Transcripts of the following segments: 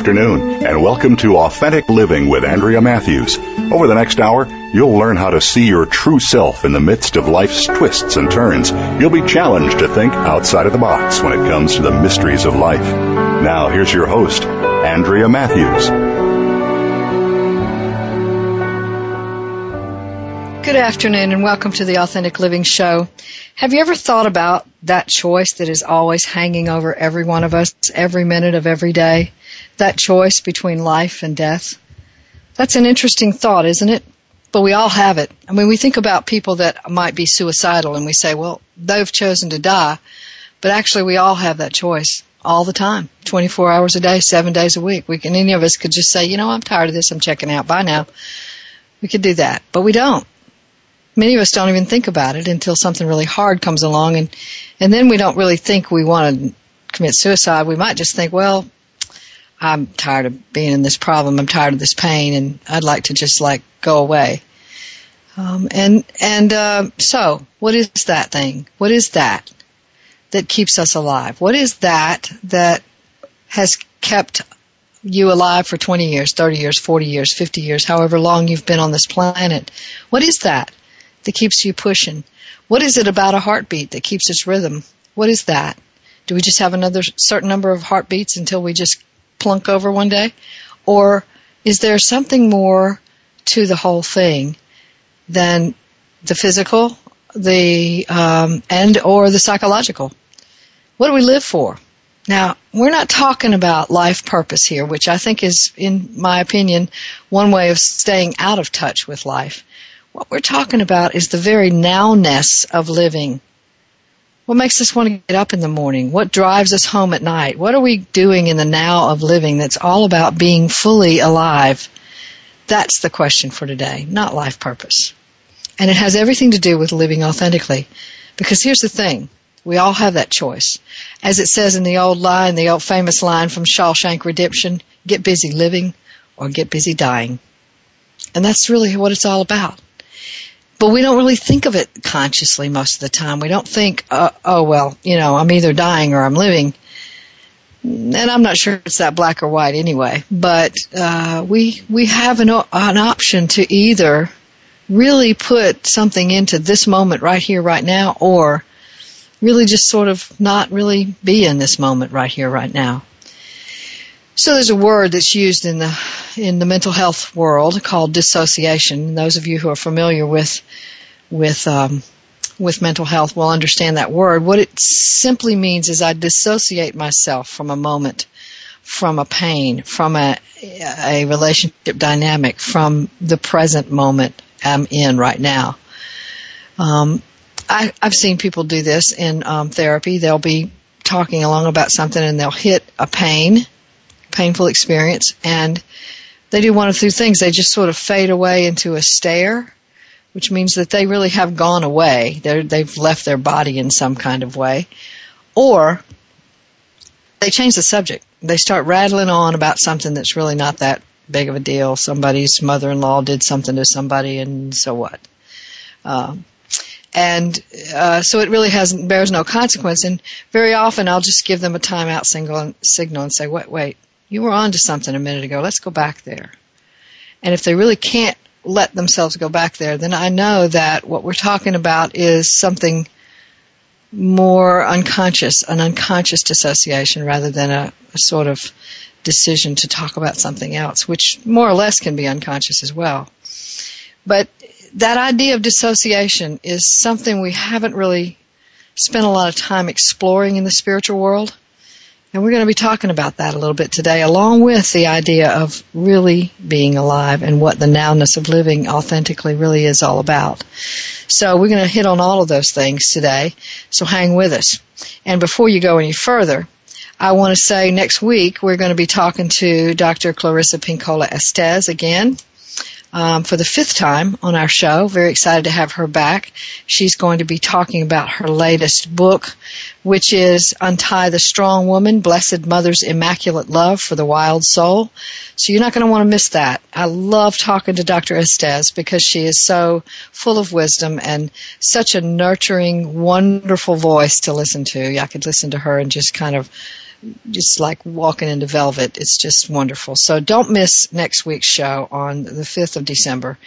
Afternoon, and welcome to Authentic Living with Andrea Matthews. Over the next hour, you'll learn how to see your true self in the midst of life's twists and turns. You'll be challenged to think outside of the box when it comes to the mysteries of life. Now, here's your host, Andrea Matthews. Good afternoon and welcome to the Authentic Living Show. Have you ever thought about that choice that is always hanging over every one of us every minute of every day? that choice between life and death? That's an interesting thought, isn't it? But we all have it. I mean, we think about people that might be suicidal and we say, well, they've chosen to die. But actually, we all have that choice all the time, 24 hours a day, seven days a week. We can, any of us could just say, you know, I'm tired of this. I'm checking out. Bye now. We could do that, but we don't. Many of us don't even think about it until something really hard comes along and, and then we don't really think we want to commit suicide. We might just think, well, I'm tired of being in this problem. I'm tired of this pain, and I'd like to just like go away. Um, and and uh, so, what is that thing? What is that that keeps us alive? What is that that has kept you alive for 20 years, 30 years, 40 years, 50 years, however long you've been on this planet? What is that that keeps you pushing? What is it about a heartbeat that keeps its rhythm? What is that? Do we just have another certain number of heartbeats until we just plunk over one day? Or is there something more to the whole thing than the physical, the um, and or the psychological? What do we live for? Now, we're not talking about life purpose here, which I think is, in my opinion, one way of staying out of touch with life. What we're talking about is the very nowness of living. What makes us want to get up in the morning? What drives us home at night? What are we doing in the now of living that's all about being fully alive? That's the question for today, not life purpose. And it has everything to do with living authentically. Because here's the thing. We all have that choice. As it says in the old line, the old famous line from Shawshank Redemption, get busy living or get busy dying. And that's really what it's all about but we don't really think of it consciously most of the time. We don't think, uh, oh well, you know, I'm either dying or I'm living. And I'm not sure it's that black or white anyway. But uh, we we have an an option to either really put something into this moment right here, right now, or really just sort of not really be in this moment right here, right now. So there's a word that's used in the in the mental health world called dissociation. And those of you who are familiar with with um, with mental health will understand that word. What it simply means is I dissociate myself from a moment, from a pain, from a a relationship dynamic, from the present moment I'm in right now. Um, I, I've seen people do this in um, therapy. They'll be talking along about something and they'll hit a pain painful experience and they do one of two things. They just sort of fade away into a stare, which means that they really have gone away. They're, they've left their body in some kind of way. Or they change the subject. They start rattling on about something that's really not that big of a deal. Somebody's mother-in-law did something to somebody and so what? Um, and uh, so it really has bears no consequence. And very often I'll just give them a timeout signal, signal and say, wait, wait, you were on to something a minute ago. Let's go back there. And if they really can't let themselves go back there, then I know that what we're talking about is something more unconscious, an unconscious dissociation rather than a, a sort of decision to talk about something else, which more or less can be unconscious as well. But that idea of dissociation is something we haven't really spent a lot of time exploring in the spiritual world. And we're going to be talking about that a little bit today, along with the idea of really being alive and what the nowness of living authentically really is all about. So we're going to hit on all of those things today. So hang with us. And before you go any further, I want to say next week we're going to be talking to Dr. Clarissa Pinkola Estes again um, for the fifth time on our show. Very excited to have her back. She's going to be talking about her latest book, which is Untie the Strong Woman, Blessed Mother's Immaculate Love for the Wild Soul. So you're not going to want to miss that. I love talking to Dr. Estes because she is so full of wisdom and such a nurturing, wonderful voice to listen to. I could listen to her and just kind of just like walking into velvet. It's just wonderful. So don't miss next week's show on the 5th of December.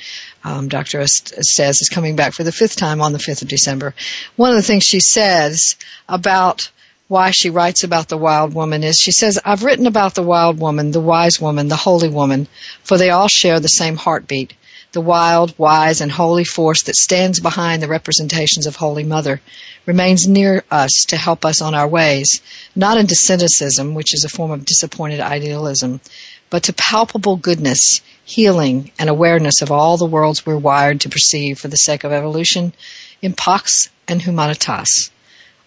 Um, Dr. Estes is coming back for the fifth time on the 5th of December. One of the things she says about why she writes about the wild woman is she says, I've written about the wild woman, the wise woman, the holy woman, for they all share the same heartbeat the wild, wise, and holy force that stands behind the representations of Holy Mother remains near us to help us on our ways, not into cynicism, which is a form of disappointed idealism, but to palpable goodness, healing, and awareness of all the worlds we're wired to perceive for the sake of evolution, in pax and humanitas,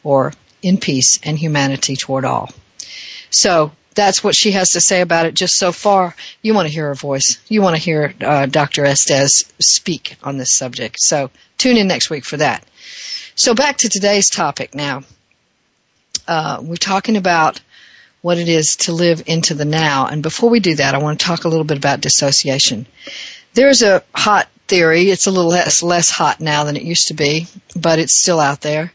or in peace and humanity toward all. So, that's what she has to say about it just so far. You want to hear her voice. You want to hear uh, Dr. Estes speak on this subject. So tune in next week for that. So back to today's topic now. Uh, we're talking about what it is to live into the now. And before we do that, I want to talk a little bit about dissociation. There's a hot theory. It's a little less, less hot now than it used to be, but it's still out there.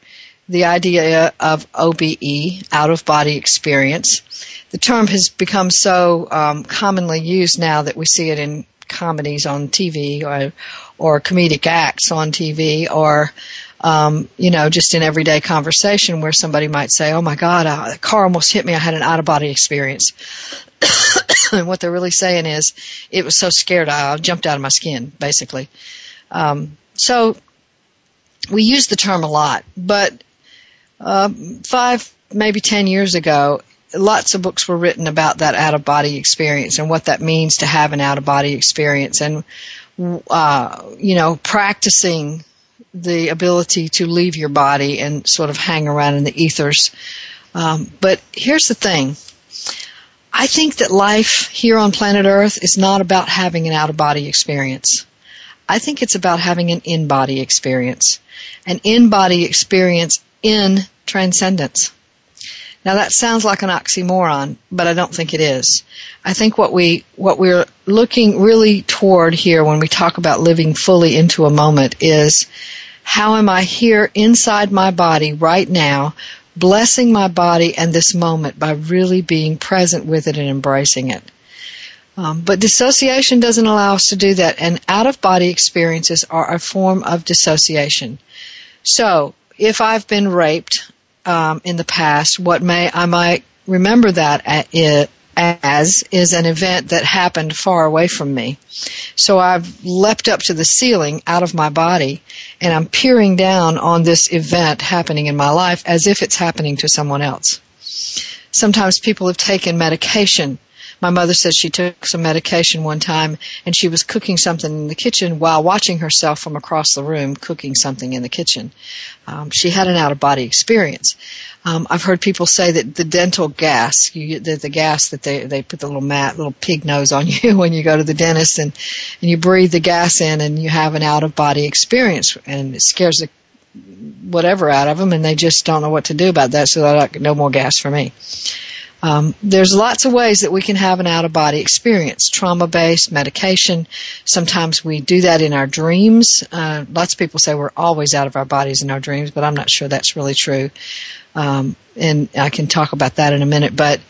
The idea of OBE, out of body experience the term has become so um, commonly used now that we see it in comedies on TV or or comedic acts on TV or um, you know just in everyday conversation where somebody might say, "Oh my God, uh, the car almost hit me. I had an out of body experience." and what they're really saying is, it was so scared I jumped out of my skin, basically. Um, so we use the term a lot, but uh, five maybe ten years ago, lots of books were written about that out of body experience and what that means to have an out of body experience and uh, you know practicing the ability to leave your body and sort of hang around in the ethers um, but here's the thing I think that life here on planet Earth is not about having an out of body experience. I think it's about having an in body experience. An in body experience in transcendence. Now that sounds like an oxymoron, but I don't think it is. I think what we, what we're looking really toward here when we talk about living fully into a moment is how am I here inside my body right now, blessing my body and this moment by really being present with it and embracing it. Um, but dissociation doesn't allow us to do that, and out of body experiences are a form of dissociation. So, if I've been raped, um, in the past, what may I might remember that it as is an event that happened far away from me. So I've leapt up to the ceiling out of my body and I'm peering down on this event happening in my life as if it's happening to someone else. Sometimes people have taken medication my mother says she took some medication one time and she was cooking something in the kitchen while watching herself from across the room cooking something in the kitchen. Um, she had an out of body experience. Um, I've heard people say that the dental gas, you, the, the gas that they they put the little mat, little pig nose on you when you go to the dentist, and and you breathe the gas in, and you have an out of body experience, and it scares the whatever out of them, and they just don't know what to do about that. So they're like, no more gas for me. Um, there's lots of ways that we can have an out of body experience. Trauma based medication. Sometimes we do that in our dreams. Uh, lots of people say we're always out of our bodies in our dreams, but I'm not sure that's really true. Um, and I can talk about that in a minute. But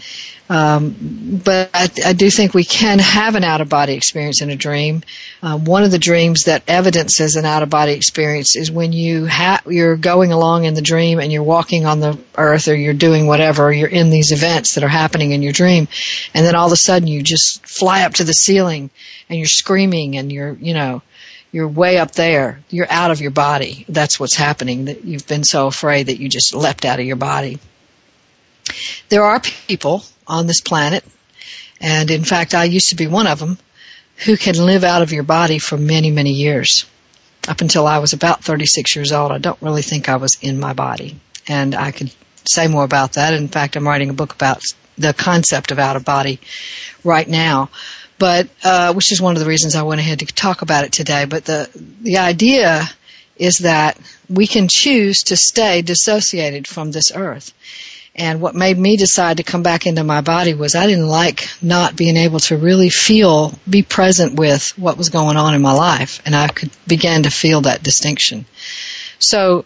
um, but I, I, do think we can have an out of body experience in a dream. Um, one of the dreams that evidences an out of body experience is when you ha- you're going along in the dream and you're walking on the earth or you're doing whatever, you're in these events that are happening in your dream, and then all of a sudden you just fly up to the ceiling and you're screaming and you're you know you're way up there. You're out of your body. That's what's happening. That you've been so afraid that you just leapt out of your body. There are people on this planet, and in fact, I used to be one of them, who can live out of your body for many, many years. Up until I was about 36 years old, I don't really think I was in my body. And I could say more about that. In fact, I'm writing a book about the concept of out of body right now. But, uh, which is one of the reasons I went ahead to talk about it today. But the, the idea is that we can choose to stay dissociated from this earth. And what made me decide to come back into my body was I didn't like not being able to really feel, be present with what was going on in my life. And I could begin to feel that distinction. So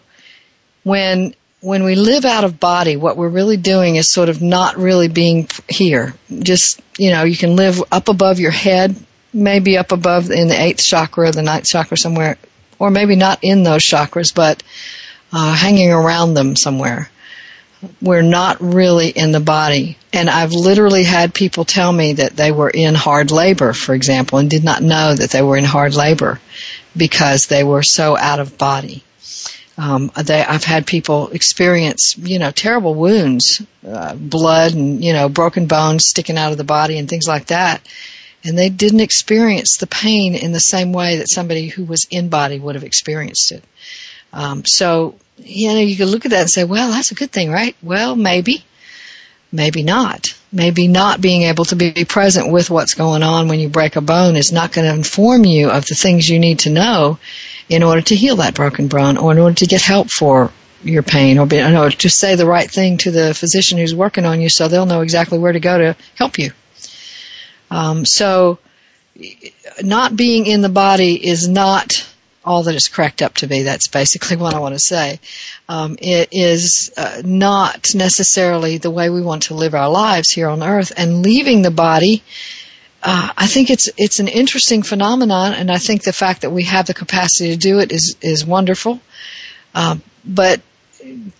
when, when we live out of body, what we're really doing is sort of not really being here. Just, you know, you can live up above your head, maybe up above in the eighth chakra, the ninth chakra somewhere, or maybe not in those chakras, but uh, hanging around them somewhere we're not really in the body. And I've literally had people tell me that they were in hard labor, for example, and did not know that they were in hard labor because they were so out of body. Um, they, I've had people experience, you know, terrible wounds, uh, blood and, you know, broken bones sticking out of the body and things like that. And they didn't experience the pain in the same way that somebody who was in body would have experienced it. Um, so you know, you could look at that and say, well, that's a good thing, right? Well, maybe, maybe not. Maybe not being able to be present with what's going on when you break a bone is not going to inform you of the things you need to know in order to heal that broken bone or in order to get help for your pain or, be, to say the right thing to the physician who's working on you so they'll know exactly where to go to help you. Um, so not being in the body is not all that it's cracked up to be. That's basically what I want to say. Um, it is uh, not necessarily the way we want to live our lives here on earth, and leaving the body. Uh, I think it's it's an interesting phenomenon, and I think the fact that we have the capacity to do it is is wonderful. Um, but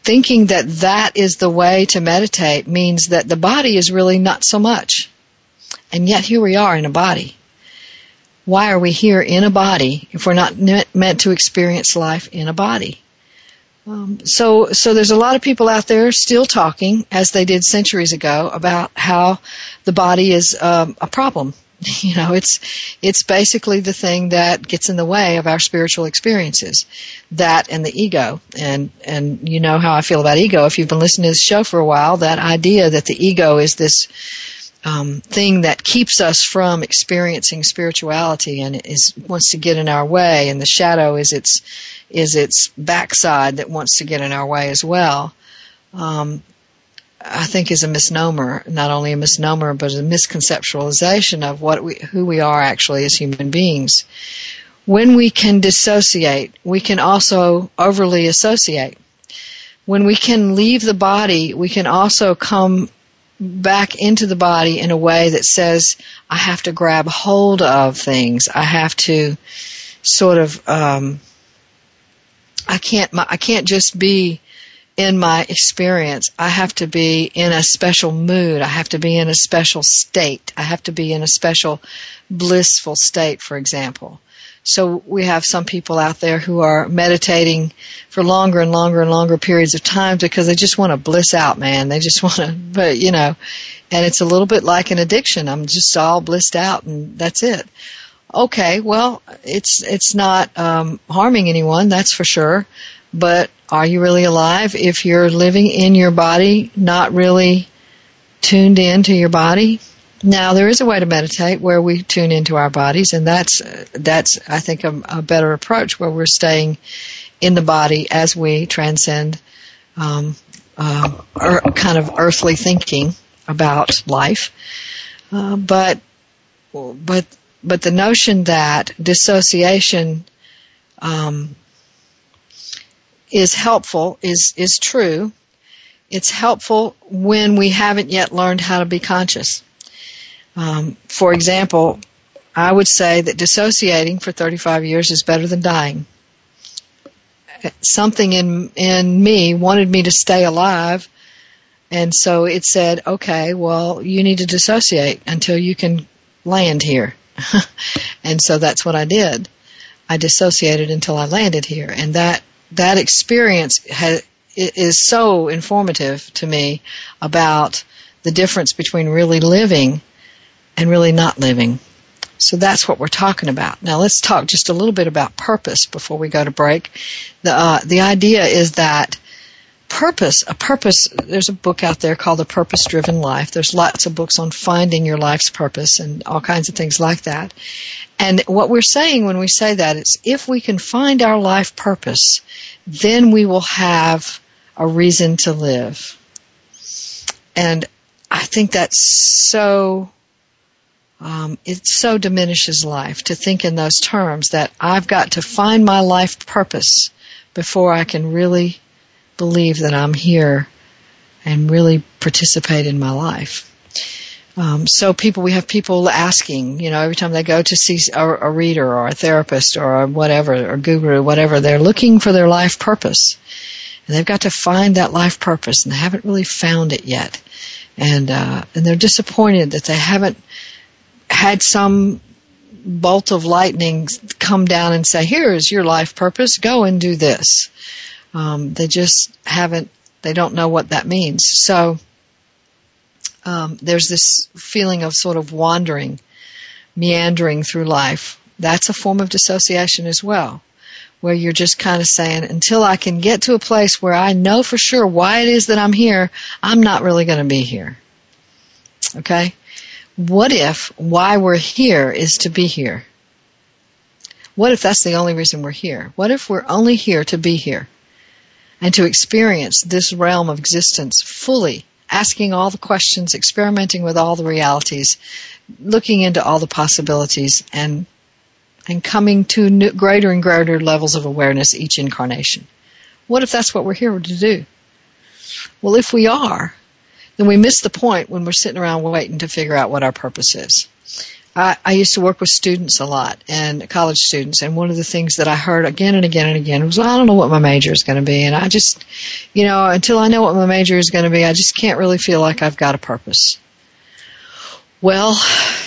thinking that that is the way to meditate means that the body is really not so much, and yet here we are in a body why are we here in a body if we're not meant to experience life in a body? Um, so, so there's a lot of people out there still talking, as they did centuries ago, about how the body is um, a problem. You know, it's it's basically the thing that gets in the way of our spiritual experiences, that and the ego. And and you know how I feel about ego. If you've been listening to this show for a while, that idea that the ego is this um, thing that keeps us from experiencing spirituality and is wants to get in our way, and the shadow is its is its backside that wants to get in our way as well. Um, I think is a misnomer, not only a misnomer, but a misconceptualization of what we, who we are actually as human beings. When we can dissociate, we can also overly associate. When we can leave the body, we can also come back into the body in a way that says I have to grab hold of things. I have to sort of um, I can't I can't just be in my experience. I have to be in a special mood. I have to be in a special state. I have to be in a special blissful state, for example. So we have some people out there who are meditating for longer and longer and longer periods of time because they just want to bliss out, man. They just want to, but you know, and it's a little bit like an addiction. I'm just all blissed out and that's it. Okay, well, it's, it's not, um, harming anyone, that's for sure. But are you really alive if you're living in your body, not really tuned in to your body? Now there is a way to meditate where we tune into our bodies, and that's that's I think a, a better approach where we're staying in the body as we transcend um, uh, er, kind of earthly thinking about life. Uh, but but but the notion that dissociation um, is helpful is is true. It's helpful when we haven't yet learned how to be conscious. Um, for example, I would say that dissociating for 35 years is better than dying. Something in in me wanted me to stay alive, and so it said, "Okay, well, you need to dissociate until you can land here." and so that's what I did. I dissociated until I landed here, and that that experience ha- is so informative to me about the difference between really living and really not living. So that's what we're talking about. Now let's talk just a little bit about purpose before we go to break. The uh, the idea is that purpose, a purpose, there's a book out there called The Purpose Driven Life. There's lots of books on finding your life's purpose and all kinds of things like that. And what we're saying when we say that is if we can find our life purpose, then we will have a reason to live. And I think that's so um, it so diminishes life to think in those terms that I've got to find my life purpose before I can really believe that I'm here and really participate in my life. Um, so people, we have people asking, you know, every time they go to see a, a reader or a therapist or a whatever, or guru, whatever, they're looking for their life purpose. And they've got to find that life purpose and they haven't really found it yet. And, uh, and they're disappointed that they haven't had some bolt of lightning come down and say, here is your life purpose, go and do this. Um, they just haven't, they don't know what that means. So, um, there's this feeling of sort of wandering, meandering through life. That's a form of dissociation as well, where you're just kind of saying, until I can get to a place where I know for sure why it is that I'm here, I'm not really going to be here. Okay? What if why we're here is to be here? What if that's the only reason we're here? What if we're only here to be here? And to experience this realm of existence fully, asking all the questions, experimenting with all the realities, looking into all the possibilities, and and coming to new, greater and greater levels of awareness each incarnation. What if that's what we're here to do? Well, if we are, then we miss the point when we're sitting around waiting to figure out what our purpose is. I, I used to work with students a lot and college students, and one of the things that I heard again and again and again was, well, I don't know what my major is going to be, and I just, you know, until I know what my major is going to be, I just can't really feel like I've got a purpose. Well,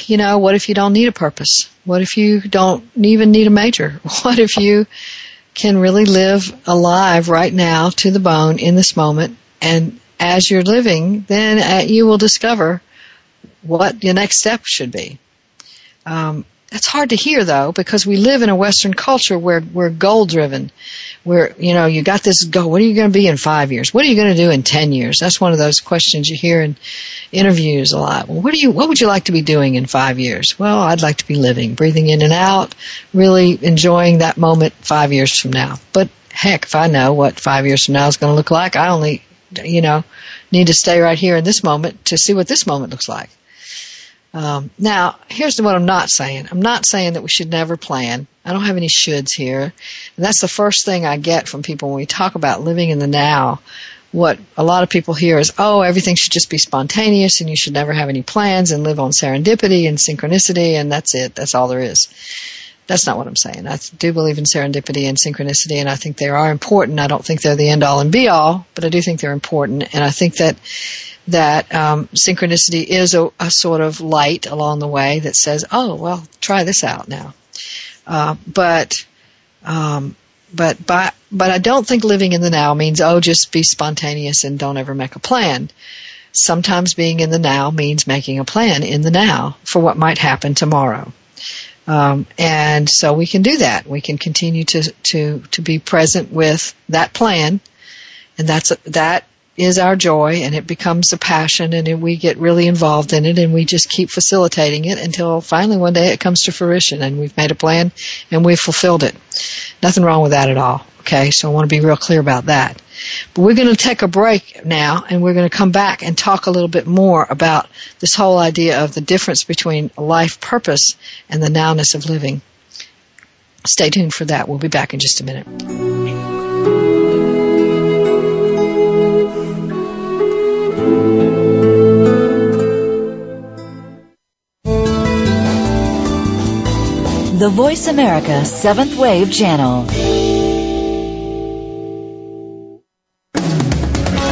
you know, what if you don't need a purpose? What if you don't even need a major? What if you can really live alive right now to the bone in this moment and as you're living, then uh, you will discover what your next step should be. Um, it's hard to hear though because we live in a Western culture where we're goal driven. Where you know you got this goal. What are you going to be in five years? What are you going to do in ten years? That's one of those questions you hear in interviews a lot. Well, what do you? What would you like to be doing in five years? Well, I'd like to be living, breathing in and out, really enjoying that moment five years from now. But heck, if I know what five years from now is going to look like, I only you know, need to stay right here in this moment to see what this moment looks like. Um, now, here's what I'm not saying. I'm not saying that we should never plan. I don't have any shoulds here. And that's the first thing I get from people when we talk about living in the now. What a lot of people hear is, oh, everything should just be spontaneous and you should never have any plans and live on serendipity and synchronicity and that's it. That's all there is. That's not what I'm saying. I do believe in serendipity and synchronicity, and I think they are important. I don't think they're the end all and be all, but I do think they're important, and I think that that um, synchronicity is a, a, sort of light along the way that says, "Oh, well, try this out now." Uh, but um, but but but I don't think living in the now means oh, just be spontaneous and don't ever make a plan. Sometimes being in the now means making a plan in the now for what might happen tomorrow. Um, and so we can do that. We can continue to to to be present with that plan, and that's that is our joy, and it becomes a passion, and we get really involved in it, and we just keep facilitating it until finally one day it comes to fruition, and we've made a plan and we've fulfilled it. Nothing wrong with that at all. Okay, so I want to be real clear about that. But we're going to take a break now and we're going to come back and talk a little bit more about this whole idea of the difference between life purpose and the nowness of living. Stay tuned for that. We'll be back in just a minute. The Voice America Seventh Wave Channel.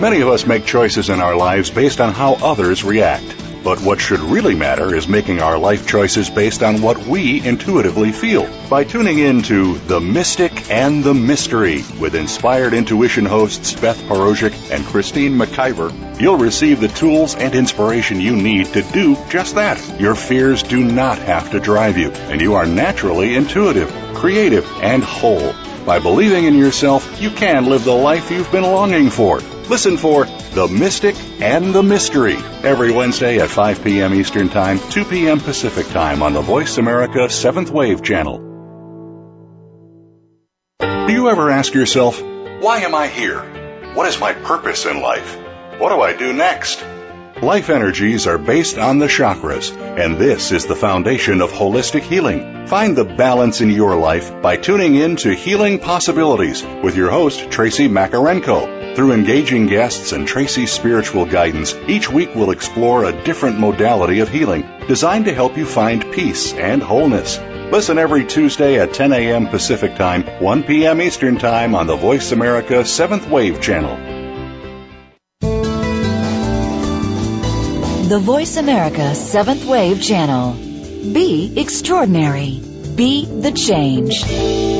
Many of us make choices in our lives based on how others react. But what should really matter is making our life choices based on what we intuitively feel. By tuning in to The Mystic and the Mystery with inspired intuition hosts Beth Parozic and Christine McIver, you'll receive the tools and inspiration you need to do just that. Your fears do not have to drive you, and you are naturally intuitive, creative, and whole. By believing in yourself, you can live the life you've been longing for. Listen for The Mystic and the Mystery every Wednesday at 5 p.m. Eastern Time, 2 p.m. Pacific Time on the Voice America 7th Wave channel. Do you ever ask yourself, why am I here? What is my purpose in life? What do I do next? Life energies are based on the chakras, and this is the foundation of holistic healing. Find the balance in your life by tuning in to Healing Possibilities with your host, Tracy Makarenko. Through engaging guests and Tracy's spiritual guidance, each week we'll explore a different modality of healing designed to help you find peace and wholeness. Listen every Tuesday at 10 a.m. Pacific Time, 1 p.m. Eastern Time on the Voice America 7th Wave channel. The Voice America 7th Wave channel. Be extraordinary. Be the change.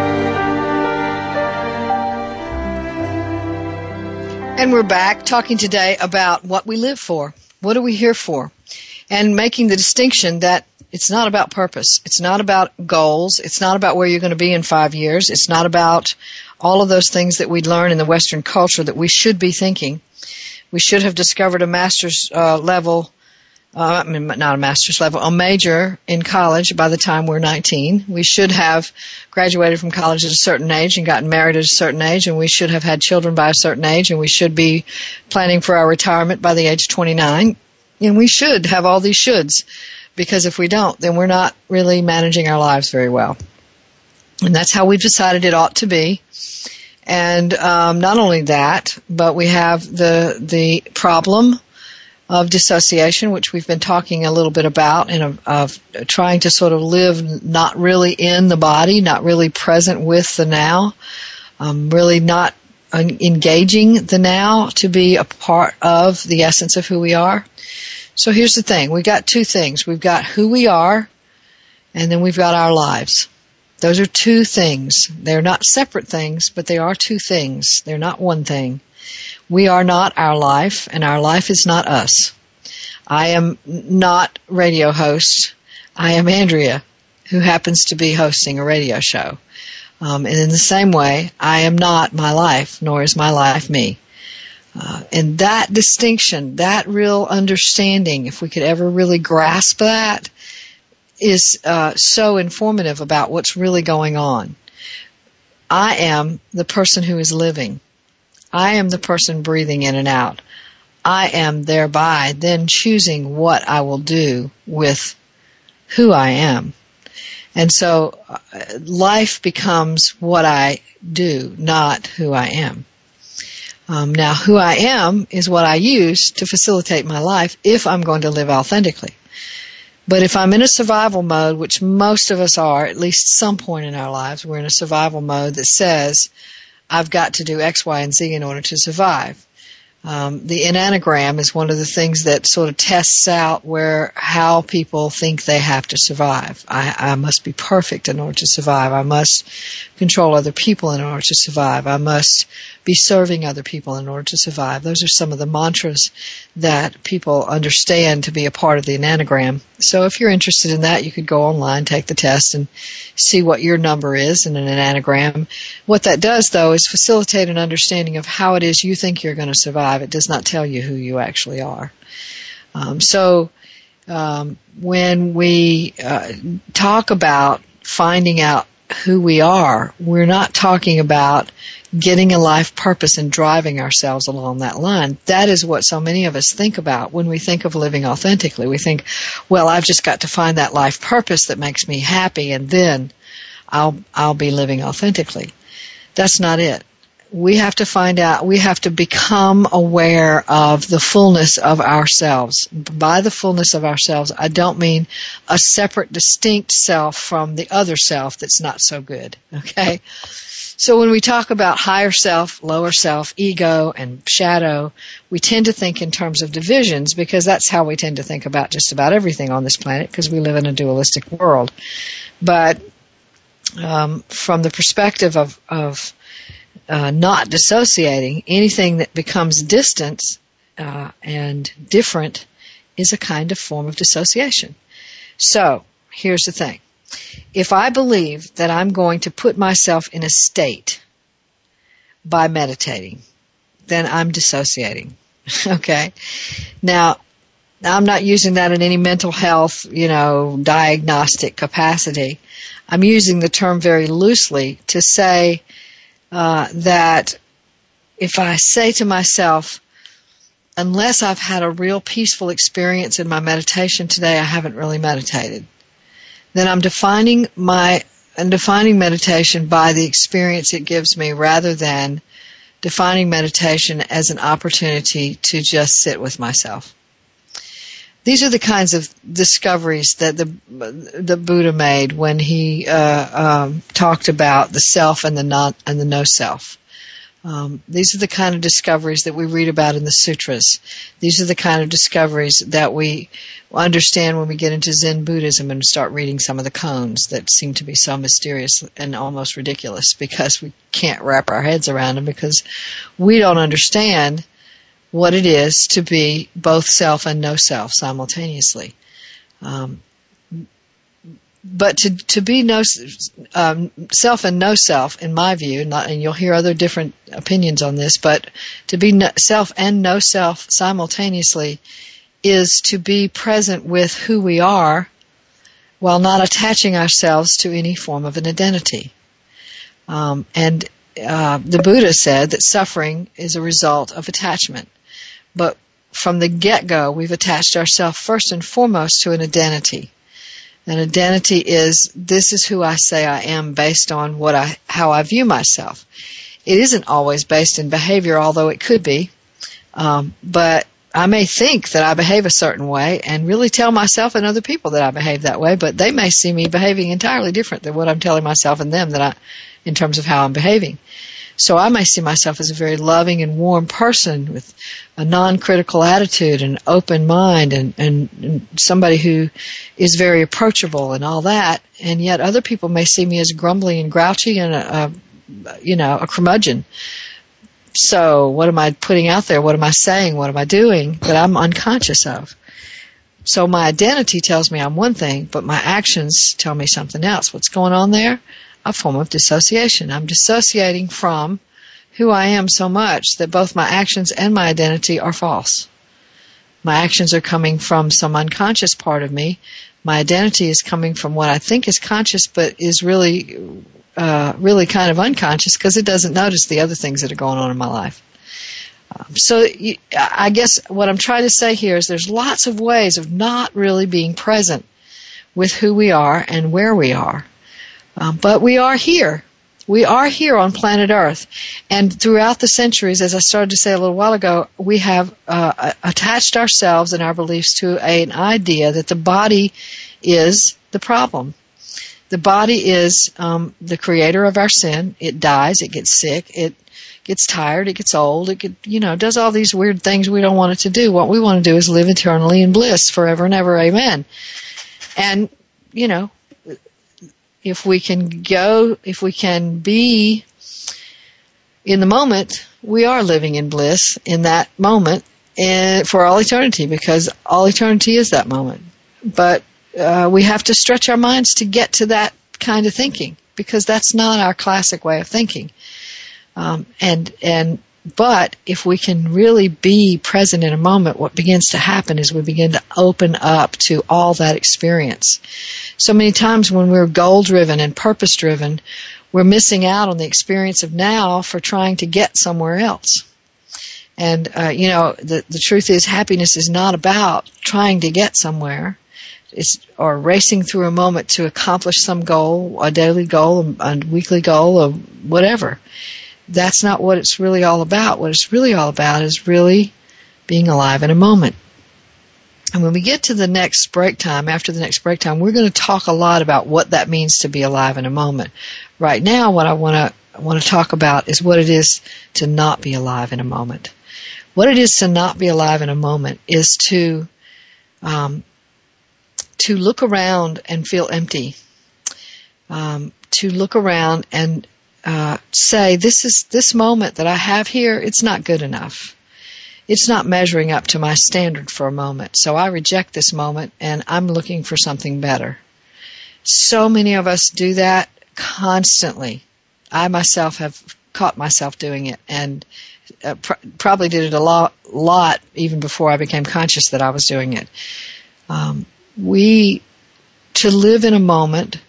And we're back talking today about what we live for. What are we here for? And making the distinction that it's not about purpose. It's not about goals. It's not about where you're going to be in five years. It's not about all of those things that we learn in the Western culture that we should be thinking. We should have discovered a master's uh, level uh, I mean, not a master's level, a major in college by the time we're 19. We should have graduated from college at a certain age and gotten married at a certain age, and we should have had children by a certain age, and we should be planning for our retirement by the age of 29. And we should have all these shoulds, because if we don't, then we're not really managing our lives very well. And that's how we've decided it ought to be. And um, not only that, but we have the the problem of dissociation, which we've been talking a little bit about, and of, of, trying to sort of live not really in the body, not really present with the now, um, really not engaging the now to be a part of the essence of who we are. So here's the thing. We've got two things. We've got who we are, and then we've got our lives. Those are two things. They're not separate things, but they are two things. They're not one thing. We are not our life, and our life is not us. I am not radio host. I am Andrea, who happens to be hosting a radio show. Um, and in the same way, I am not my life, nor is my life me. Uh, and that distinction, that real understanding, if we could ever really grasp that, is uh, so informative about what's really going on. I am the person who is living. I am the person breathing in and out. I am thereby then choosing what I will do with who I am. And so uh, life becomes what I do, not who I am. Um, now, who I am is what I use to facilitate my life if I'm going to live authentically. But if I'm in a survival mode, which most of us are, at least some point in our lives, we're in a survival mode that says, I've got to do X, Y, and Z in order to survive. Um, the enneagram is one of the things that sort of tests out where how people think they have to survive. I, I must be perfect in order to survive. I must control other people in order to survive. I must be serving other people in order to survive. Those are some of the mantras that people understand to be a part of the enneagram. So if you're interested in that, you could go online, take the test, and see what your number is in an enneagram. What that does, though, is facilitate an understanding of how it is you think you're going to survive. It does not tell you who you actually are. Um, so um, when we uh, talk about finding out who we are, we're not talking about getting a life purpose and driving ourselves along that line. That is what so many of us think about when we think of living authentically. We think, well, I've just got to find that life purpose that makes me happy and then I'll, I'll be living authentically. That's not it. We have to find out, we have to become aware of the fullness of ourselves. By the fullness of ourselves, I don't mean a separate, distinct self from the other self that's not so good. Okay? So when we talk about higher self, lower self, ego, and shadow, we tend to think in terms of divisions because that's how we tend to think about just about everything on this planet because we live in a dualistic world. But um, from the perspective of, of uh, not dissociating, anything that becomes distance uh, and different is a kind of form of dissociation. So here's the thing if I believe that I'm going to put myself in a state by meditating, then I'm dissociating. okay? Now, I'm not using that in any mental health, you know, diagnostic capacity. I'm using the term very loosely to say uh, that if I say to myself, unless I've had a real peaceful experience in my meditation today, I haven't really meditated then I'm defining my and defining meditation by the experience it gives me rather than defining meditation as an opportunity to just sit with myself. These are the kinds of discoveries that the the Buddha made when he uh, um, talked about the self and the not and the no self. Um, these are the kind of discoveries that we read about in the sutras. These are the kind of discoveries that we understand when we get into Zen Buddhism and start reading some of the koans that seem to be so mysterious and almost ridiculous because we can't wrap our heads around them because we don't understand what it is to be both self and no self simultaneously. Um, but to to be no um, self and no self, in my view, not, and you'll hear other different opinions on this, but to be no, self and no self simultaneously is to be present with who we are, while not attaching ourselves to any form of an identity. Um, and uh, the Buddha said that suffering is a result of attachment, but from the get-go, we've attached ourselves first and foremost to an identity an identity is this is who I say I am based on what I how I view myself. It isn't always based in behavior, although it could be. Um, but I may think that I behave a certain way and really tell myself and other people that I behave that way, but they may see me behaving entirely different than what I'm telling myself and them that I, in terms of how I'm behaving. So I may see myself as a very loving and warm person with a non-critical attitude and open mind and, and, and somebody who is very approachable and all that. And yet other people may see me as grumbly and grouchy and a, a you know, a curmudgeon. So what am I putting out there? What am I saying? What am I doing that I'm unconscious of? So my identity tells me I'm one thing, but my actions tell me something else. What's going on there? A form of dissociation. I'm dissociating from who I am so much that both my actions and my identity are false. My actions are coming from some unconscious part of me. My identity is coming from what I think is conscious, but is really, uh, really kind of unconscious because it doesn't notice the other things that are going on in my life. Um, so I guess what I'm trying to say here is there's lots of ways of not really being present with who we are and where we are. Um, but we are here. We are here on planet Earth. And throughout the centuries, as I started to say a little while ago, we have uh, attached ourselves and our beliefs to a, an idea that the body is the problem. The body is um, the creator of our sin. It dies. It gets sick. It gets tired. It gets old. It get, you know does all these weird things we don't want it to do. What we want to do is live eternally in bliss forever and ever. Amen. And you know, if we can go, if we can be in the moment, we are living in bliss in that moment and for all eternity because all eternity is that moment. But uh, we have to stretch our minds to get to that kind of thinking because that's not our classic way of thinking. Um, and and but if we can really be present in a moment, what begins to happen is we begin to open up to all that experience. So many times when we're goal driven and purpose driven, we're missing out on the experience of now for trying to get somewhere else. And uh, you know, the the truth is, happiness is not about trying to get somewhere. It's or racing through a moment to accomplish some goal, a daily goal, a weekly goal, or whatever. That's not what it's really all about. What it's really all about is really being alive in a moment. And when we get to the next break time, after the next break time, we're going to talk a lot about what that means to be alive in a moment. Right now, what I want to want to talk about is what it is to not be alive in a moment. What it is to not be alive in a moment is to um, to look around and feel empty. Um, to look around and uh, say, "This is this moment that I have here. It's not good enough." It's not measuring up to my standard for a moment. So I reject this moment and I'm looking for something better. So many of us do that constantly. I myself have caught myself doing it and uh, pr- probably did it a lot, lot even before I became conscious that I was doing it. Um, we, to live in a moment,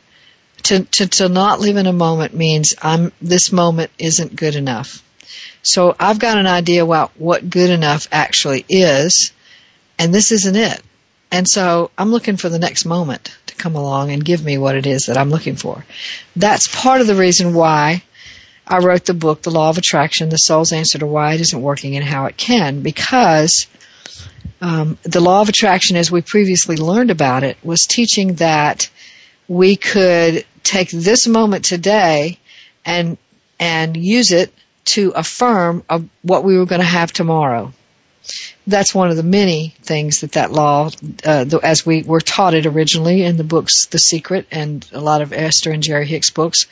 to, to, to not live in a moment means I'm, this moment isn't good enough. So I've got an idea about what good enough actually is, and this isn't it. And so I'm looking for the next moment to come along and give me what it is that I'm looking for. That's part of the reason why I wrote the book, The Law of Attraction, The Soul's Answer to Why It Isn't Working and How It Can, because um, the law of attraction, as we previously learned about it, was teaching that we could take this moment today and and use it to affirm of what we were going to have tomorrow. That's one of the many things that that law, uh, as we were taught it originally in the books The Secret and a lot of Esther and Jerry Hicks books,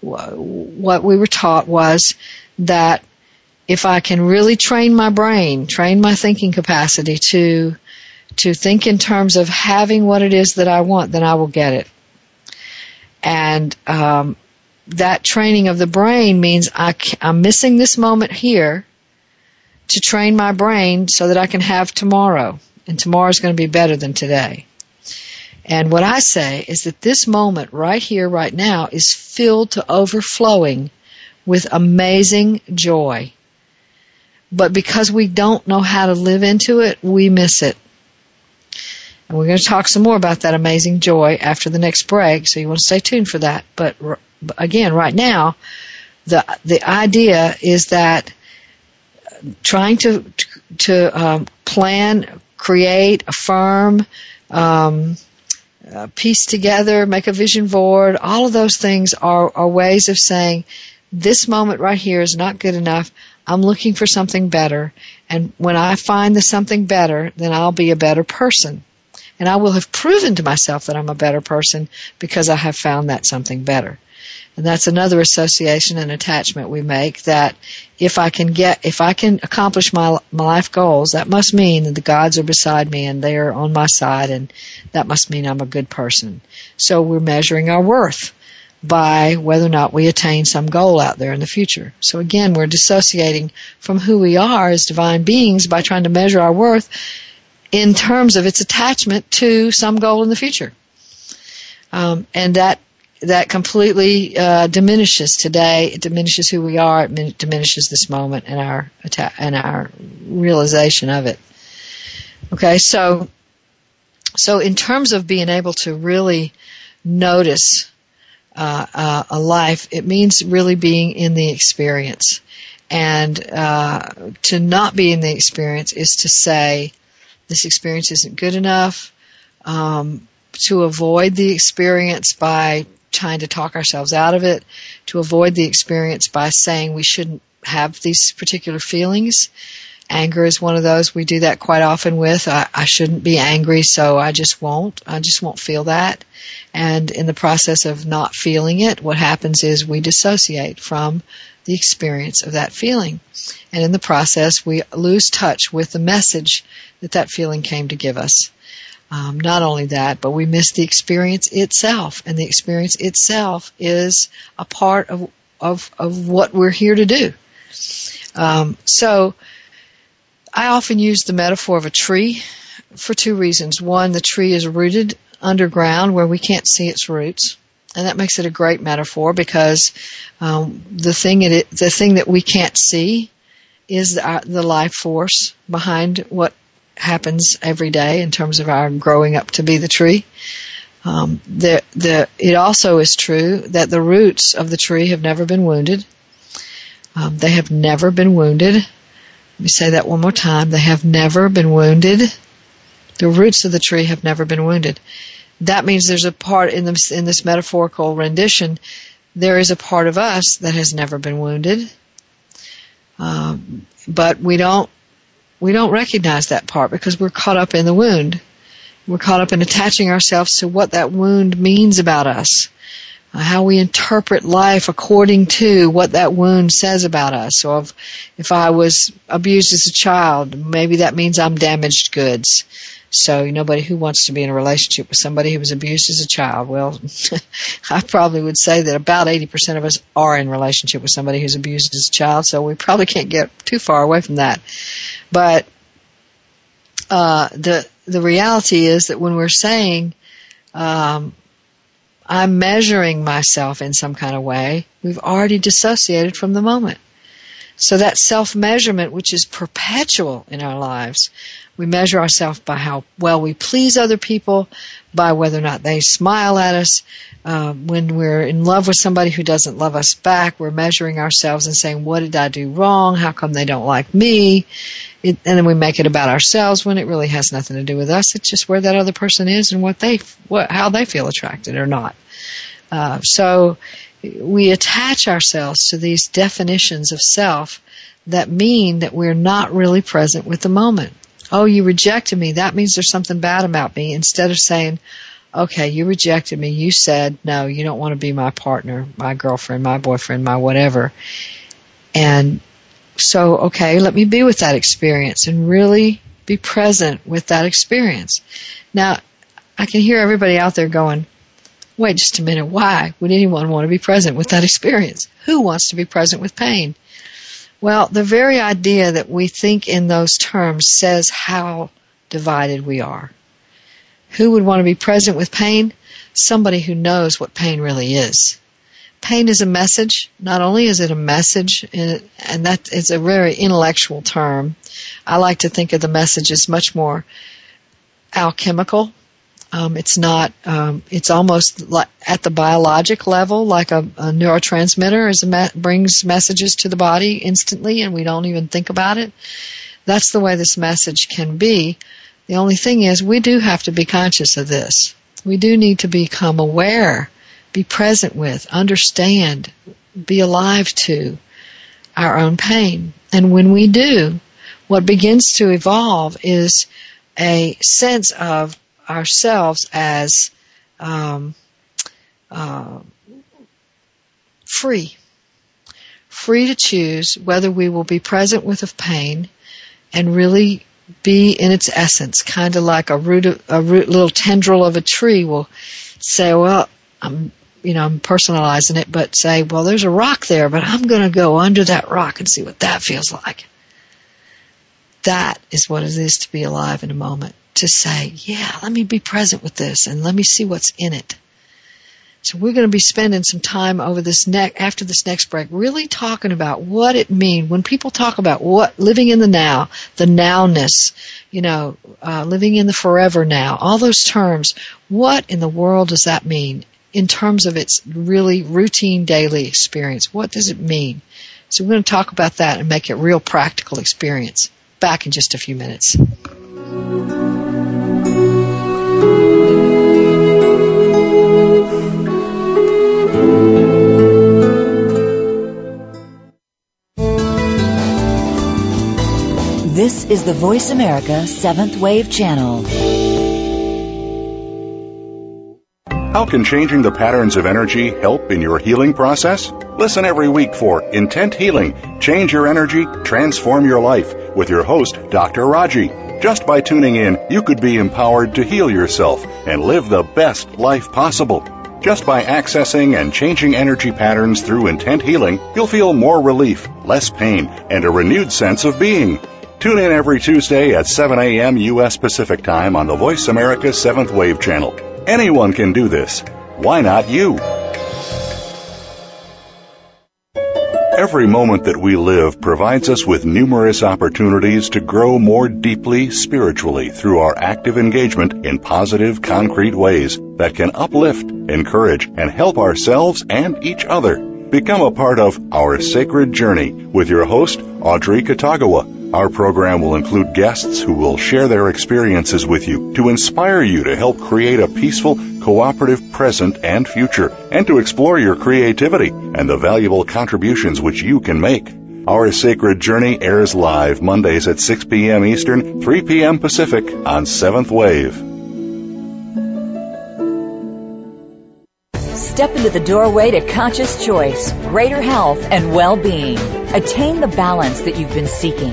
what we were taught was that if I can really train my brain, train my thinking capacity to to think in terms of having what it is that I want, then I will get it. And um, that training of the brain means I, I'm missing this moment here to train my brain so that I can have tomorrow. And tomorrow is going to be better than today. And what I say is that this moment right here, right now is filled to overflowing with amazing joy. But because we don't know how to live into it, we miss it. And we're going to talk some more about that amazing joy after the next break, so you want to stay tuned for that. But again, right now, the the idea is that trying to to um, plan, create, affirm, um, uh, piece together, make a vision board. All of those things are, are ways of saying this moment right here is not good enough. I'm looking for something better, and when I find the something better, then I'll be a better person. And I will have proven to myself that I'm a better person because I have found that something better. And that's another association and attachment we make that if I can get, if I can accomplish my, my life goals, that must mean that the gods are beside me and they are on my side and that must mean I'm a good person. So we're measuring our worth by whether or not we attain some goal out there in the future. So again, we're dissociating from who we are as divine beings by trying to measure our worth in terms of its attachment to some goal in the future. Um, and that that completely uh, diminishes today. It diminishes who we are. It diminishes this moment and our and our realization of it. Okay, so so in terms of being able to really notice uh, uh, a life, it means really being in the experience. And uh, to not be in the experience is to say, this experience isn't good enough. Um, to avoid the experience by trying to talk ourselves out of it, to avoid the experience by saying we shouldn't have these particular feelings. Anger is one of those we do that quite often with. I, I shouldn't be angry, so I just won't. I just won't feel that. And in the process of not feeling it, what happens is we dissociate from the experience of that feeling. And in the process, we lose touch with the message that that feeling came to give us. Um, not only that, but we miss the experience itself, and the experience itself is a part of of, of what we're here to do. Um, so, I often use the metaphor of a tree for two reasons. One, the tree is rooted underground where we can't see its roots and that makes it a great metaphor because um, the thing it, the thing that we can't see is the, the life force behind what happens every day in terms of our growing up to be the tree. Um, the, the, it also is true that the roots of the tree have never been wounded. Um, they have never been wounded. Let me say that one more time. They have never been wounded. The roots of the tree have never been wounded that means there's a part in this in this metaphorical rendition. There is a part of us that has never been wounded, um, but we don't we don't recognize that part because we're caught up in the wound. We're caught up in attaching ourselves to what that wound means about us, how we interpret life according to what that wound says about us. So if, if I was abused as a child, maybe that means I'm damaged goods. So nobody who wants to be in a relationship with somebody who was abused as a child. Well, I probably would say that about 80% of us are in relationship with somebody who's abused as a child, so we probably can't get too far away from that. But uh, the the reality is that when we're saying um, I'm measuring myself in some kind of way, we've already dissociated from the moment. So that self measurement, which is perpetual in our lives, we measure ourselves by how well we please other people, by whether or not they smile at us. Uh, when we're in love with somebody who doesn't love us back, we're measuring ourselves and saying, what did I do wrong? How come they don't like me? It, and then we make it about ourselves when it really has nothing to do with us. It's just where that other person is and what they, what, how they feel attracted or not. Uh, so we attach ourselves to these definitions of self that mean that we're not really present with the moment oh, you rejected me. That means there's something bad about me. Instead of saying, okay, you rejected me. You said, no, you don't want to be my partner, my girlfriend, my boyfriend, my whatever. And so, okay, let me be with that experience and really be present with that experience. Now, I can hear everybody out there going, wait just a minute, why would anyone want to be present with that experience? Who wants to be present with pain? Well, the very idea that we think in those terms says how divided we are. Who would want to be present with pain? Somebody who knows what pain really is. Pain is a message. Not only is it a message, and that is a very intellectual term. I like to think of the message as much more alchemical um, it's not. Um, it's almost like at the biologic level, like a, a neurotransmitter is me- brings messages to the body instantly, and we don't even think about it. That's the way this message can be. The only thing is, we do have to be conscious of this. We do need to become aware, be present with, understand, be alive to our own pain. And when we do, what begins to evolve is a sense of ourselves as um, uh, free, free to choose whether we will be present with a pain and really be in its essence, kind of like a root, of, a root, little tendril of a tree will say, well, I'm, you know, I'm personalizing it, but say, well, there's a rock there, but I'm going to go under that rock and see what that feels like. That is what it is to be alive in a moment to say, yeah, let me be present with this and let me see what's in it. So we're going to be spending some time over this next, after this next break, really talking about what it means when people talk about what living in the now, the nowness, you know, uh, living in the forever now, all those terms. What in the world does that mean in terms of its really routine daily experience? What does it mean? So we're going to talk about that and make it real practical experience. Back in just a few minutes. Is the Voice America Seventh Wave Channel. How can changing the patterns of energy help in your healing process? Listen every week for Intent Healing Change Your Energy, Transform Your Life with your host, Dr. Raji. Just by tuning in, you could be empowered to heal yourself and live the best life possible. Just by accessing and changing energy patterns through intent healing, you'll feel more relief, less pain, and a renewed sense of being. Tune in every Tuesday at 7 a.m. U.S. Pacific Time on the Voice America 7th Wave Channel. Anyone can do this. Why not you? Every moment that we live provides us with numerous opportunities to grow more deeply spiritually through our active engagement in positive, concrete ways that can uplift, encourage, and help ourselves and each other. Become a part of Our Sacred Journey with your host, Audrey Kitagawa our program will include guests who will share their experiences with you to inspire you to help create a peaceful, cooperative present and future, and to explore your creativity and the valuable contributions which you can make. Our Sacred Journey airs live Mondays at 6 p.m. Eastern, 3 p.m. Pacific on 7th Wave. Step into the doorway to conscious choice, greater health, and well-being. Attain the balance that you've been seeking.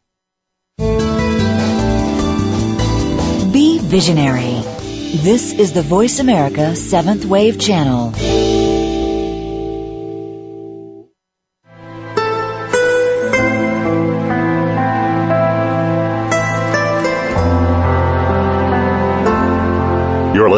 Visionary. This is the Voice America 7th Wave Channel.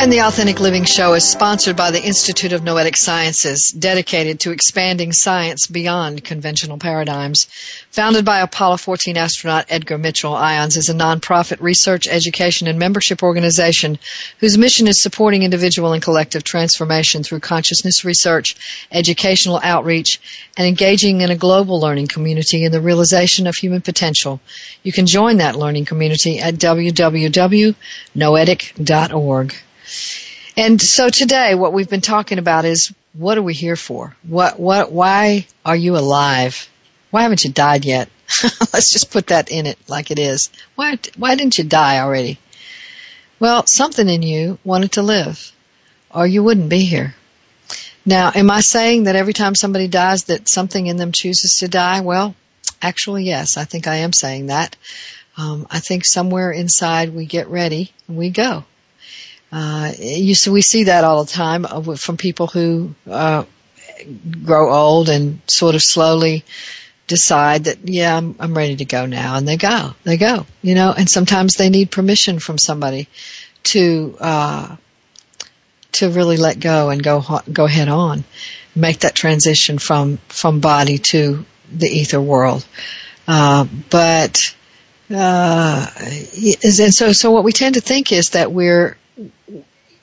And the Authentic Living Show is sponsored by the Institute of Noetic Sciences, dedicated to expanding science beyond conventional paradigms. Founded by Apollo 14 astronaut Edgar Mitchell, IONS is a nonprofit research, education, and membership organization whose mission is supporting individual and collective transformation through consciousness research, educational outreach, and engaging in a global learning community in the realization of human potential. You can join that learning community at www.noetic.org. And so today what we've been talking about is what are we here for? What, what, why are you alive? Why haven't you died yet? Let's just put that in it like it is. Why, why didn't you die already? Well, something in you wanted to live or you wouldn't be here. Now, am I saying that every time somebody dies that something in them chooses to die? Well, actually, yes, I think I am saying that. Um, I think somewhere inside we get ready and we go. Uh, you so we see that all the time uh, from people who uh, grow old and sort of slowly decide that yeah I'm, I'm ready to go now and they go they go you know and sometimes they need permission from somebody to uh, to really let go and go go head on make that transition from from body to the ether world. Uh, but uh, and so so what we tend to think is that we're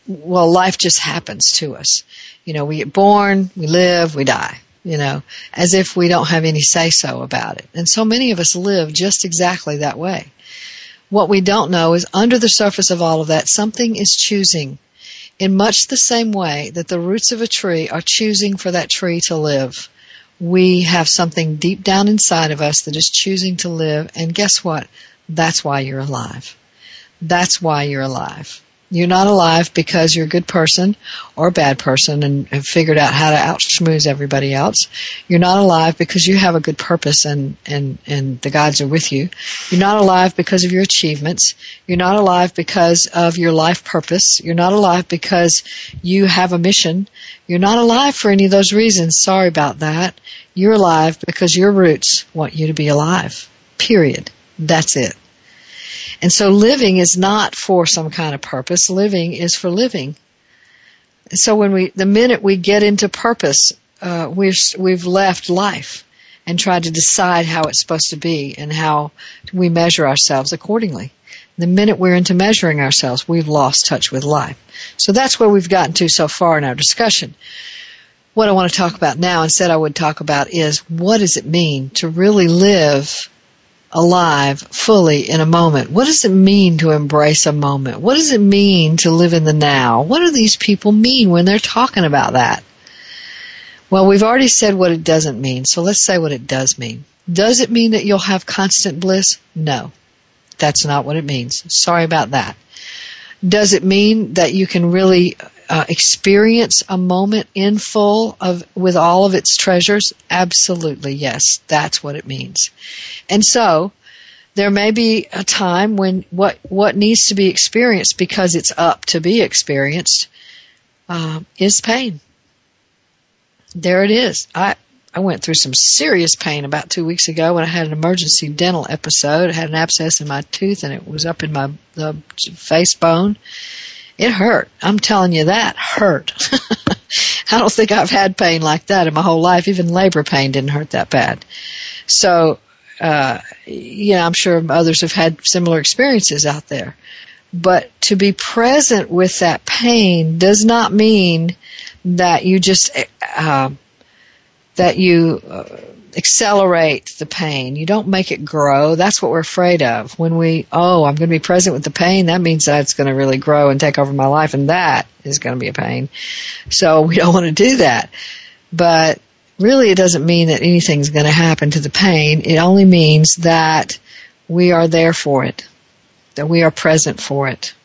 well, life just happens to us. You know, we get born, we live, we die, you know, as if we don't have any say so about it. And so many of us live just exactly that way. What we don't know is under the surface of all of that, something is choosing in much the same way that the roots of a tree are choosing for that tree to live. We have something deep down inside of us that is choosing to live. And guess what? That's why you're alive. That's why you're alive You're not alive because you're a good person or a bad person and have figured out how to outschmooze everybody else. You're not alive because you have a good purpose and, and, and the gods are with you. You're not alive because of your achievements. You're not alive because of your life purpose. You're not alive because you have a mission. You're not alive for any of those reasons. Sorry about that. You're alive because your roots want you to be alive. Period. That's it. And so living is not for some kind of purpose. Living is for living. So when we, the minute we get into purpose, uh, we're, we've left life and tried to decide how it's supposed to be and how we measure ourselves accordingly. The minute we're into measuring ourselves, we've lost touch with life. So that's where we've gotten to so far in our discussion. What I want to talk about now, instead I would talk about is what does it mean to really live alive fully in a moment? What does it mean to embrace a moment? What does it mean to live in the now? What do these people mean when they're talking about that? Well, we've already said what it doesn't mean, so let's say what it does mean. Does it mean that you'll have constant bliss? No. That's not what it means. Sorry about that. Does it mean that you can really uh, experience a moment in full of with all of its treasures? Absolutely, yes. That's what it means. And so there may be a time when what what needs to be experienced because it's up to be experienced uh, is pain. There it is. I I went through some serious pain about two weeks ago when I had an emergency dental episode. I had an abscess in my tooth and it was up in my the face bone it hurt. I'm telling you that hurt. I don't think I've had pain like that in my whole life. Even labor pain didn't hurt that bad. So, uh, yeah, I'm sure others have had similar experiences out there. But to be present with that pain does not mean that you just, uh, that you, uh, accelerate the pain. You don't make it grow. That's what we're afraid of. When we, oh, I'm going to be present with the pain, that means that it's going to really grow and take over my life, and that is going to be a pain. So we don't want to do that. But really, it doesn't mean that anything's going to happen to the pain. It only means that we are there for it, that we are present for it.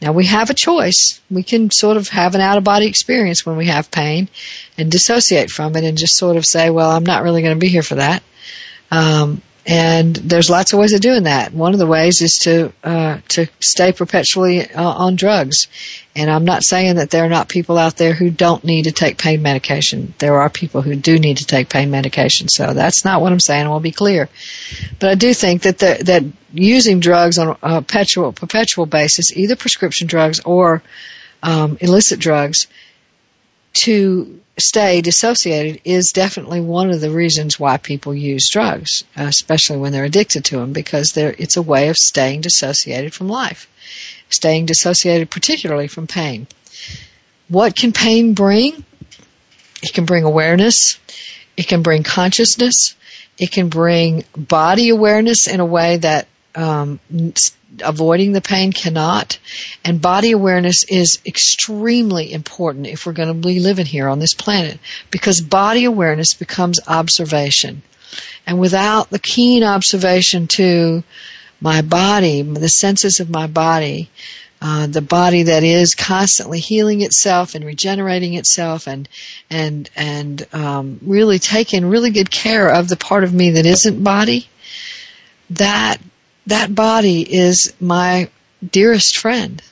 Now we have a choice. We can sort of have an out of body experience when we have pain and dissociate from it and just sort of say, well, I'm not really going to be here for that. Um, and there's lots of ways of doing that. One of the ways is to uh, to stay perpetually uh, on drugs. And I'm not saying that there are not people out there who don't need to take pain medication. There are people who do need to take pain medication. So that's not what I'm saying. I will be clear. But I do think that the, that using drugs on a perpetual perpetual basis, either prescription drugs or um, illicit drugs, to stay dissociated is definitely one of the reasons why people use drugs, especially when they're addicted to them, because it's a way of staying dissociated from life, staying dissociated particularly from pain. What can pain bring? It can bring awareness. It can bring consciousness. It can bring body awareness in a way that um, avoiding the pain cannot. And body awareness is extremely important if we're going to be living here on this planet because body awareness becomes observation. And without the keen observation to my body, the senses of my body, uh, the body that is constantly healing itself and regenerating itself and and and um, really taking really good care of the part of me that isn't body that that body is my dearest friend.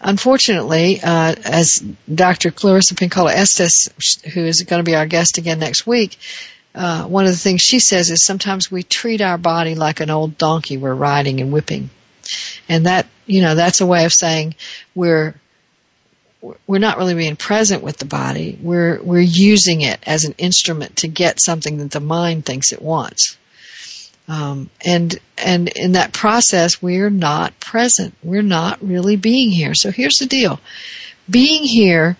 Unfortunately, uh, as Dr. Clarissa Pinkola Estes, who is going to be our guest again next week, uh, one of the things she says is sometimes we treat our body like an old donkey we're riding and whipping. And that, you know, that's a way of saying we're, we're not really being present with the body. We're, we're using it as an instrument to get something that the mind thinks it wants. Um, and and in that process, we're not present. We're not really being here. So here's the deal: being here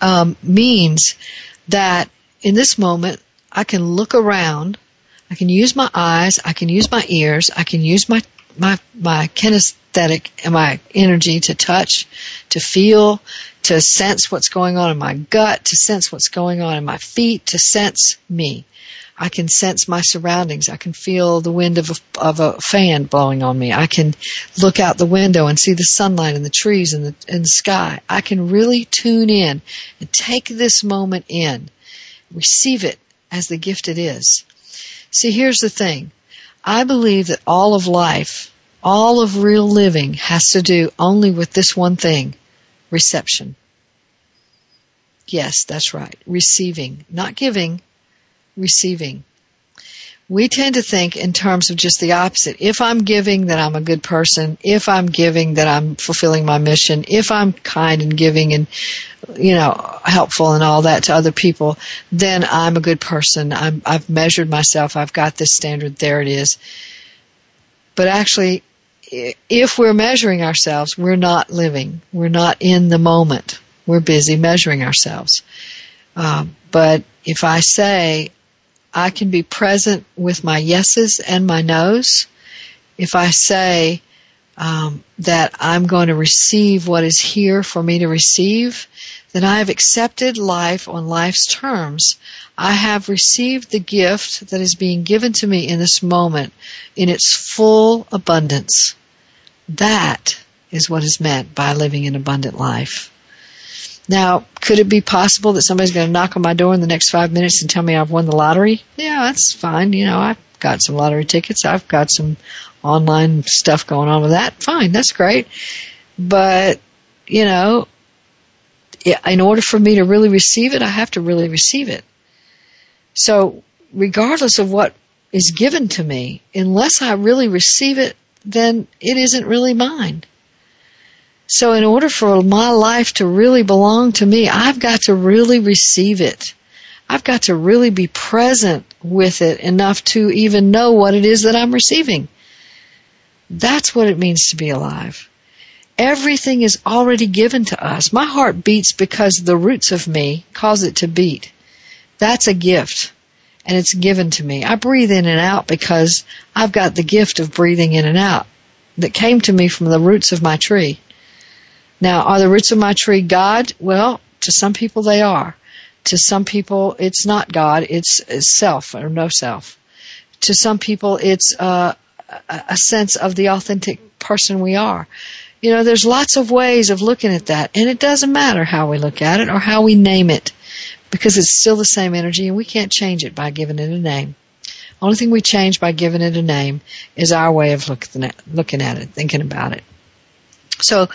um, means that in this moment, I can look around. I can use my eyes. I can use my ears. I can use my my my kinesthetic and my energy to touch, to feel, to sense what's going on in my gut, to sense what's going on in my feet, to sense me. I can sense my surroundings. I can feel the wind of a, of a fan blowing on me. I can look out the window and see the sunlight and the trees and the, and the sky. I can really tune in and take this moment in, receive it as the gift it is. See, here's the thing. I believe that all of life, all of real living has to do only with this one thing, reception. Yes, that's right. Receiving. Not giving, receiving. We tend to think in terms of just the opposite. If I'm giving, then I'm a good person. If I'm giving, then I'm fulfilling my mission. If I'm kind and giving and, you know, helpful and all that to other people, then I'm a good person. I'm, I've measured myself. I've got this standard. There it is. But actually, if we're measuring ourselves, we're not living. We're not in the moment. We're busy measuring ourselves. Um, but if I say I can be present with my yeses and my nos, if I say um, that I'm going to receive what is here for me to receive, then I have accepted life on life's terms. I have received the gift that is being given to me in this moment in its full abundance. That is what is meant by living an abundant life. Now, could it be possible that somebody's going to knock on my door in the next five minutes and tell me I've won the lottery? Yeah, that's fine. You know, I've got some lottery tickets. I've got some online stuff going on with that. Fine, that's great. But, you know, in order for me to really receive it, I have to really receive it. So, regardless of what is given to me, unless I really receive it, then it isn't really mine. So in order for my life to really belong to me, I've got to really receive it. I've got to really be present with it enough to even know what it is that I'm receiving. That's what it means to be alive. Everything is already given to us. My heart beats because the roots of me cause it to beat. That's a gift. And it's given to me. I breathe in and out because I've got the gift of breathing in and out that came to me from the roots of my tree. Now, are the roots of my tree God? Well, to some people they are. To some people it's not God, it's, self or no self. To some people it's uh, a sense of the authentic person we are. You know, there's lots of ways of looking at that, and it doesn't matter how we look at it or how we name it, because it's still the same energy, and we can't change it by giving it a name. Only thing we change by giving it a name is our way of looking at, looking at it, thinking about it. So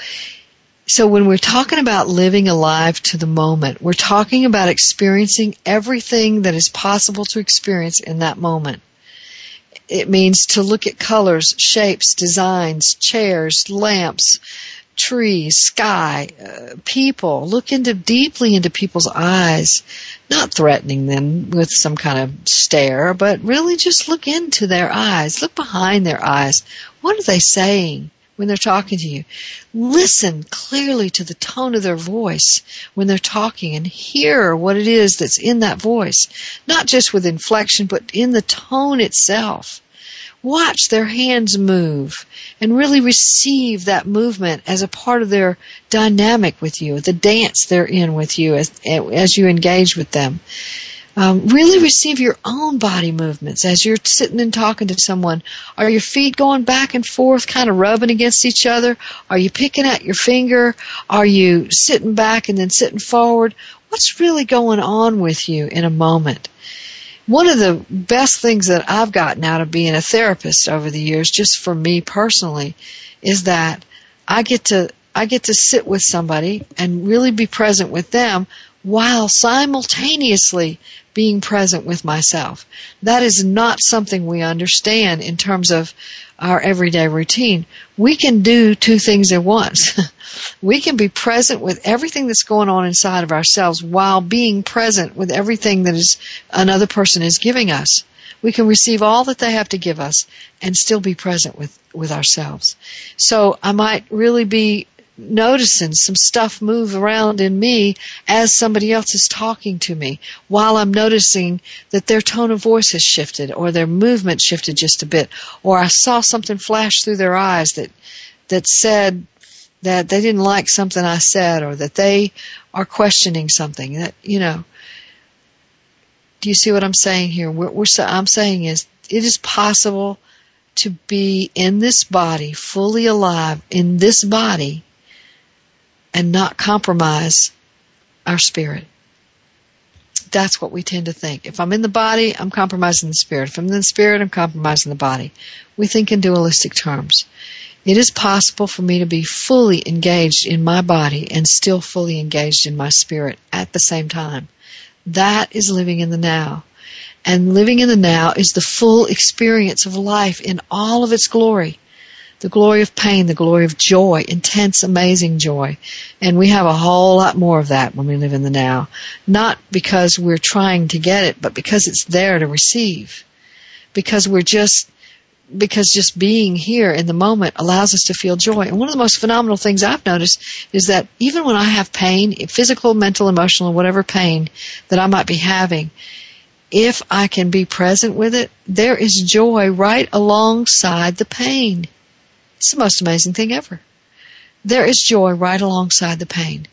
so when we're talking about living alive to the moment, we're talking about experiencing everything that is possible to experience in that moment. It means to look at colors, shapes, designs, chairs, lamps, trees, sky, uh, people. Look into deeply into people's eyes, not threatening them with some kind of stare, but really just look into their eyes. Look behind their eyes. What are they saying? When they're talking to you. Listen clearly to the tone of their voice when they're talking and hear what it is that's in that voice. Not just with inflection, but in the tone itself. Watch their hands move and really receive that movement as a part of their dynamic with you, the dance they're in with you as, as you engage with them. Um, really receive your own body movements as you're sitting and talking to someone. Are your feet going back and forth, kind of rubbing against each other? Are you picking at your finger? Are you sitting back and then sitting forward? What's really going on with you in a moment? One of the best things that I've gotten out of being a therapist over the years, just for me personally, is that I get to I get to sit with somebody and really be present with them while simultaneously being present with myself. That is not something we understand in terms of our everyday routine. We can do two things at once. we can be present with everything that's going on inside of ourselves while being present with everything that is another person is giving us. We can receive all that they have to give us and still be present with, with ourselves. So I might really be noticing some stuff move around in me as somebody else is talking to me while I'm noticing that their tone of voice has shifted or their movement shifted just a bit or I saw something flash through their eyes that that said that they didn't like something I said or that they are questioning something that you know Do you see what I'm saying here? What we're, I'm saying is it is possible to be in this body, fully alive in this body, and not compromise our spirit. That's what we tend to think. If I'm in the body, I'm compromising the spirit. If I'm in the spirit, I'm compromising the body. We think in dualistic terms. It is possible for me to be fully engaged in my body and still fully engaged in my spirit at the same time. That is living in the now. And living in the now is the full experience of life in all of its glory. The glory of pain, the glory of joy, intense, amazing joy. And we have a whole lot more of that when we live in the now. Not because we're trying to get it, but because it's there to receive. Because we're just because just being here in the moment allows us to feel joy. And one of the most phenomenal things I've noticed is that even when I have pain, physical, mental, emotional, whatever pain that I might be having, if I can be present with it, there is joy right alongside the pain. It's the most amazing thing ever. There is joy right alongside the pain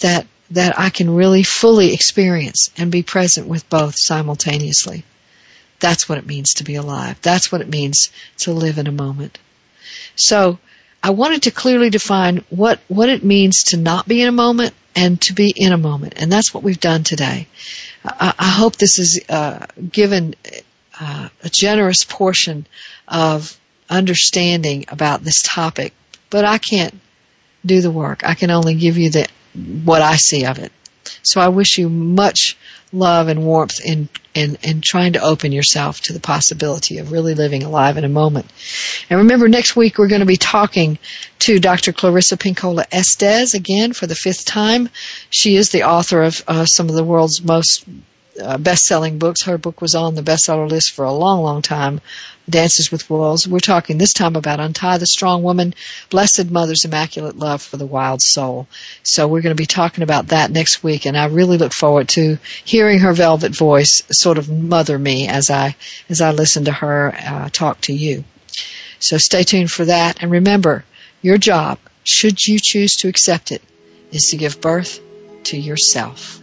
that that I can really fully experience and be present with both simultaneously. That's what it means to be alive. That's what it means to live in a moment. So, I wanted to clearly define what, what it means to not be in a moment and to be in a moment. And that's what we've done today. I, I hope this has uh, given uh, a generous portion of understanding about this topic, but I can't do the work. I can only give you the, what I see of it. So I wish you much love and warmth in, in, in trying to open yourself to the possibility of really living alive in a moment. And remember, next week we're going to be talking to Dr. Clarissa Pinkola Estes again for the fifth time. She is the author of uh, some of the world's most uh, best-selling books. Her book was on the bestseller list for a long, long time. Dances with Wolves. We're talking this time about Untie the Strong Woman, Blessed Mother's Immaculate Love for the Wild Soul. So we're going to be talking about that next week, and I really look forward to hearing her velvet voice sort of mother me as I as I listen to her uh, talk to you. So stay tuned for that, and remember, your job, should you choose to accept it, is to give birth to yourself.